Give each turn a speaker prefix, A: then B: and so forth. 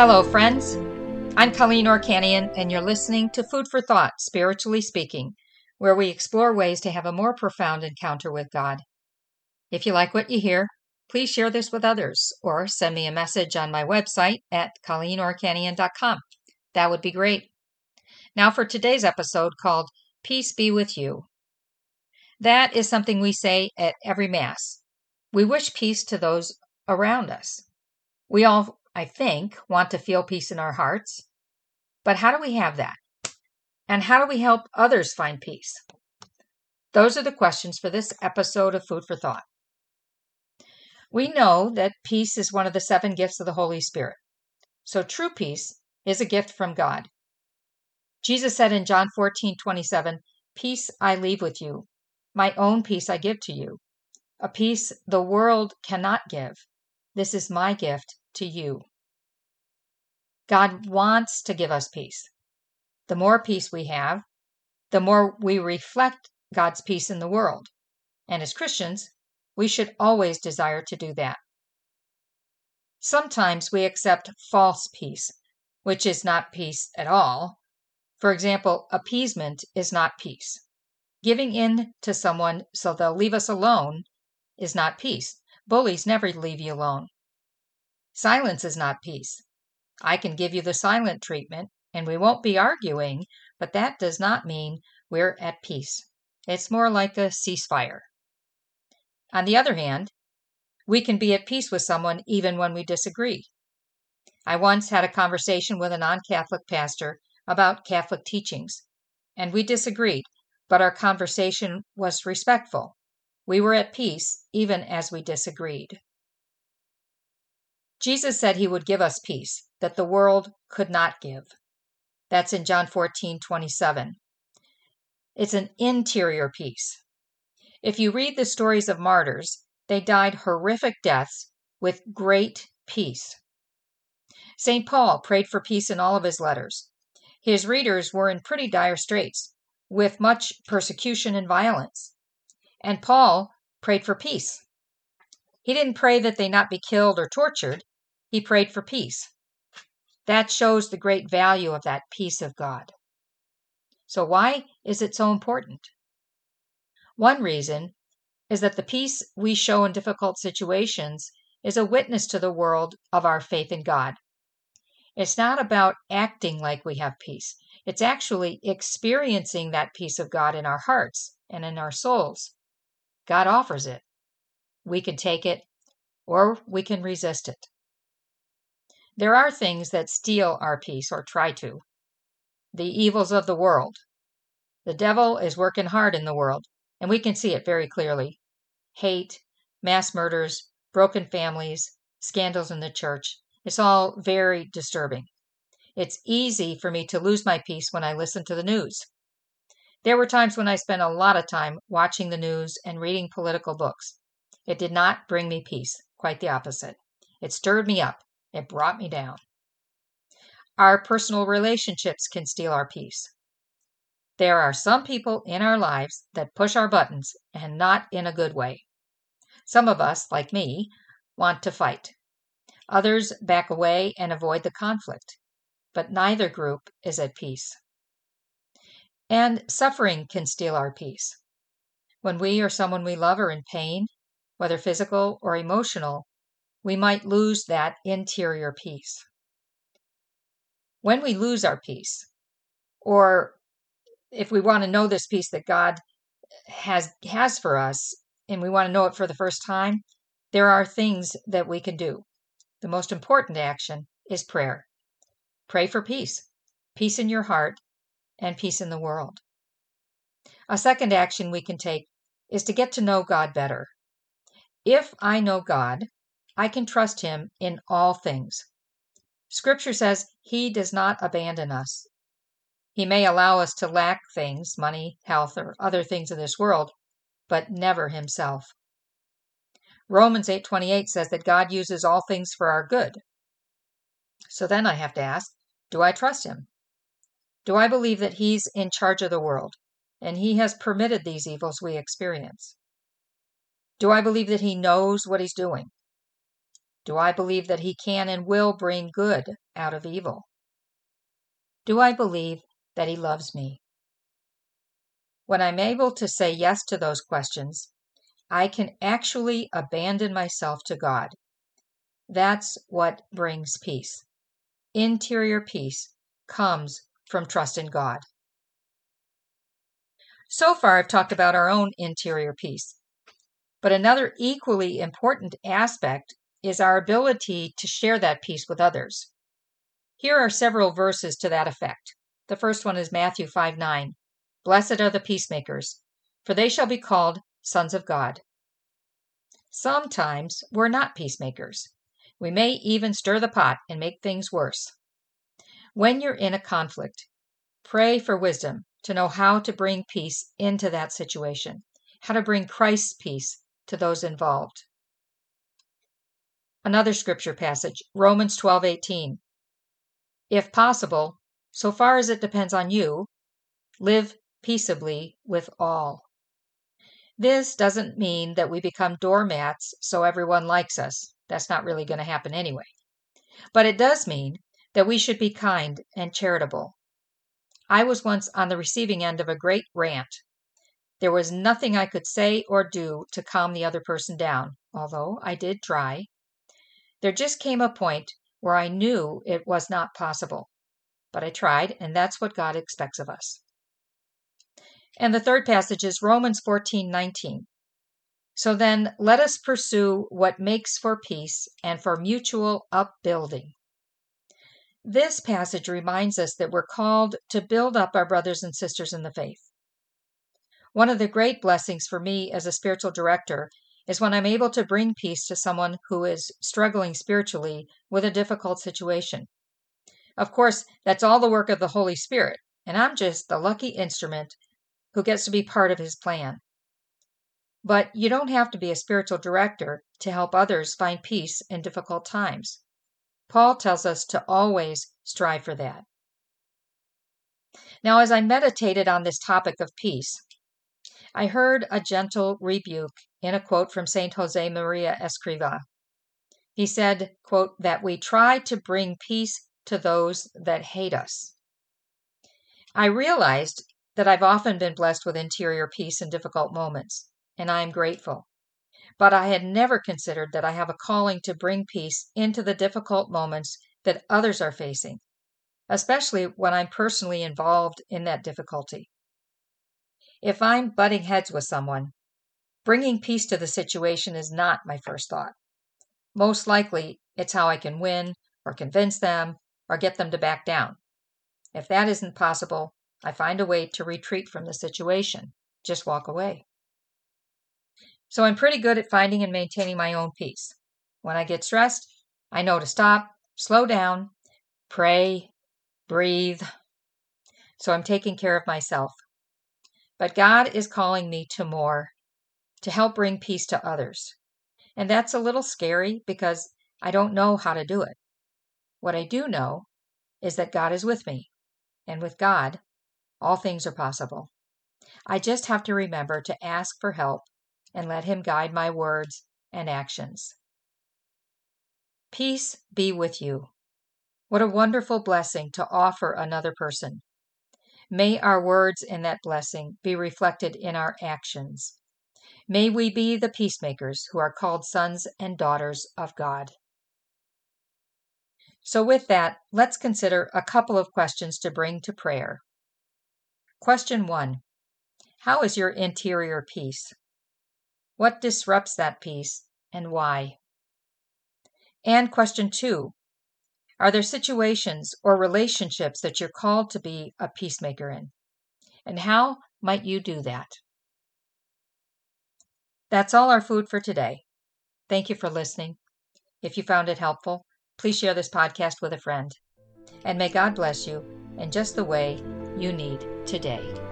A: Hello, friends. I'm Colleen Orchanian, and you're listening to Food for Thought, Spiritually Speaking, where we explore ways to have a more profound encounter with God. If you like what you hear, please share this with others or send me a message on my website at colleenorchanian.com. That would be great. Now, for today's episode called Peace Be With You. That is something we say at every Mass. We wish peace to those around us. We all, I think, want to feel peace in our hearts. But how do we have that? And how do we help others find peace? Those are the questions for this episode of Food for Thought. We know that peace is one of the seven gifts of the Holy Spirit. So true peace is a gift from God. Jesus said in John 14, 27, Peace I leave with you, my own peace I give to you. A peace the world cannot give. This is my gift to you. God wants to give us peace. The more peace we have, the more we reflect God's peace in the world. And as Christians, we should always desire to do that. Sometimes we accept false peace, which is not peace at all. For example, appeasement is not peace. Giving in to someone so they'll leave us alone is not peace. Bullies never leave you alone. Silence is not peace. I can give you the silent treatment and we won't be arguing, but that does not mean we're at peace. It's more like a ceasefire. On the other hand, we can be at peace with someone even when we disagree. I once had a conversation with a non Catholic pastor about Catholic teachings, and we disagreed, but our conversation was respectful. We were at peace even as we disagreed. Jesus said he would give us peace that the world could not give. That's in John 14, 27. It's an interior peace. If you read the stories of martyrs, they died horrific deaths with great peace. St. Paul prayed for peace in all of his letters. His readers were in pretty dire straits, with much persecution and violence. And Paul prayed for peace. He didn't pray that they not be killed or tortured, he prayed for peace. That shows the great value of that peace of God. So, why is it so important? One reason is that the peace we show in difficult situations is a witness to the world of our faith in God. It's not about acting like we have peace, it's actually experiencing that peace of God in our hearts and in our souls. God offers it. We can take it or we can resist it. There are things that steal our peace or try to. The evils of the world. The devil is working hard in the world, and we can see it very clearly. Hate, mass murders, broken families, scandals in the church. It's all very disturbing. It's easy for me to lose my peace when I listen to the news. There were times when I spent a lot of time watching the news and reading political books. It did not bring me peace, quite the opposite. It stirred me up it brought me down. Our personal relationships can steal our peace. There are some people in our lives that push our buttons and not in a good way. Some of us, like me, want to fight. Others back away and avoid the conflict. But neither group is at peace. And suffering can steal our peace. When we or someone we love are in pain, whether physical or emotional, we might lose that interior peace. When we lose our peace, or if we want to know this peace that God has has for us and we want to know it for the first time, there are things that we can do. The most important action is prayer. Pray for peace, peace in your heart, and peace in the world. A second action we can take is to get to know God better. If I know God, I can trust him in all things. Scripture says he does not abandon us. He may allow us to lack things, money, health, or other things in this world, but never himself. Romans 8:28 says that God uses all things for our good. So then I have to ask, do I trust him? Do I believe that he's in charge of the world and he has permitted these evils we experience? Do I believe that he knows what he's doing? Do I believe that He can and will bring good out of evil? Do I believe that He loves me? When I'm able to say yes to those questions, I can actually abandon myself to God. That's what brings peace. Interior peace comes from trust in God. So far, I've talked about our own interior peace. But another equally important aspect is our ability to share that peace with others. Here are several verses to that effect. The first one is Matthew 5 9. Blessed are the peacemakers, for they shall be called sons of God. Sometimes we're not peacemakers. We may even stir the pot and make things worse. When you're in a conflict, pray for wisdom to know how to bring peace into that situation, how to bring Christ's peace to those involved. Another scripture passage, Romans 12:18. If possible, so far as it depends on you, live peaceably with all. This doesn't mean that we become doormats so everyone likes us. That's not really going to happen anyway. But it does mean that we should be kind and charitable. I was once on the receiving end of a great rant. There was nothing I could say or do to calm the other person down, although I did try. There just came a point where I knew it was not possible. But I tried, and that's what God expects of us. And the third passage is Romans 14:19. So then let us pursue what makes for peace and for mutual upbuilding. This passage reminds us that we're called to build up our brothers and sisters in the faith. One of the great blessings for me as a spiritual director is when I'm able to bring peace to someone who is struggling spiritually with a difficult situation. Of course, that's all the work of the Holy Spirit, and I'm just the lucky instrument who gets to be part of his plan. But you don't have to be a spiritual director to help others find peace in difficult times. Paul tells us to always strive for that. Now, as I meditated on this topic of peace, I heard a gentle rebuke in a quote from St. Jose Maria Escriva. He said, quote, that we try to bring peace to those that hate us. I realized that I've often been blessed with interior peace in difficult moments, and I am grateful but I had never considered that I have a calling to bring peace into the difficult moments that others are facing, especially when I'm personally involved in that difficulty. If I'm butting heads with someone, bringing peace to the situation is not my first thought. Most likely, it's how I can win or convince them or get them to back down. If that isn't possible, I find a way to retreat from the situation, just walk away. So I'm pretty good at finding and maintaining my own peace. When I get stressed, I know to stop, slow down, pray, breathe. So I'm taking care of myself. But God is calling me to more, to help bring peace to others. And that's a little scary because I don't know how to do it. What I do know is that God is with me. And with God, all things are possible. I just have to remember to ask for help and let Him guide my words and actions. Peace be with you. What a wonderful blessing to offer another person. May our words in that blessing be reflected in our actions. May we be the peacemakers who are called sons and daughters of God. So, with that, let's consider a couple of questions to bring to prayer. Question one How is your interior peace? What disrupts that peace and why? And question two Are there situations or relationships that you're called to be a peacemaker in? And how might you do that? That's all our food for today. Thank you for listening. If you found it helpful, please share this podcast with a friend. And may God bless you in just the way you need today.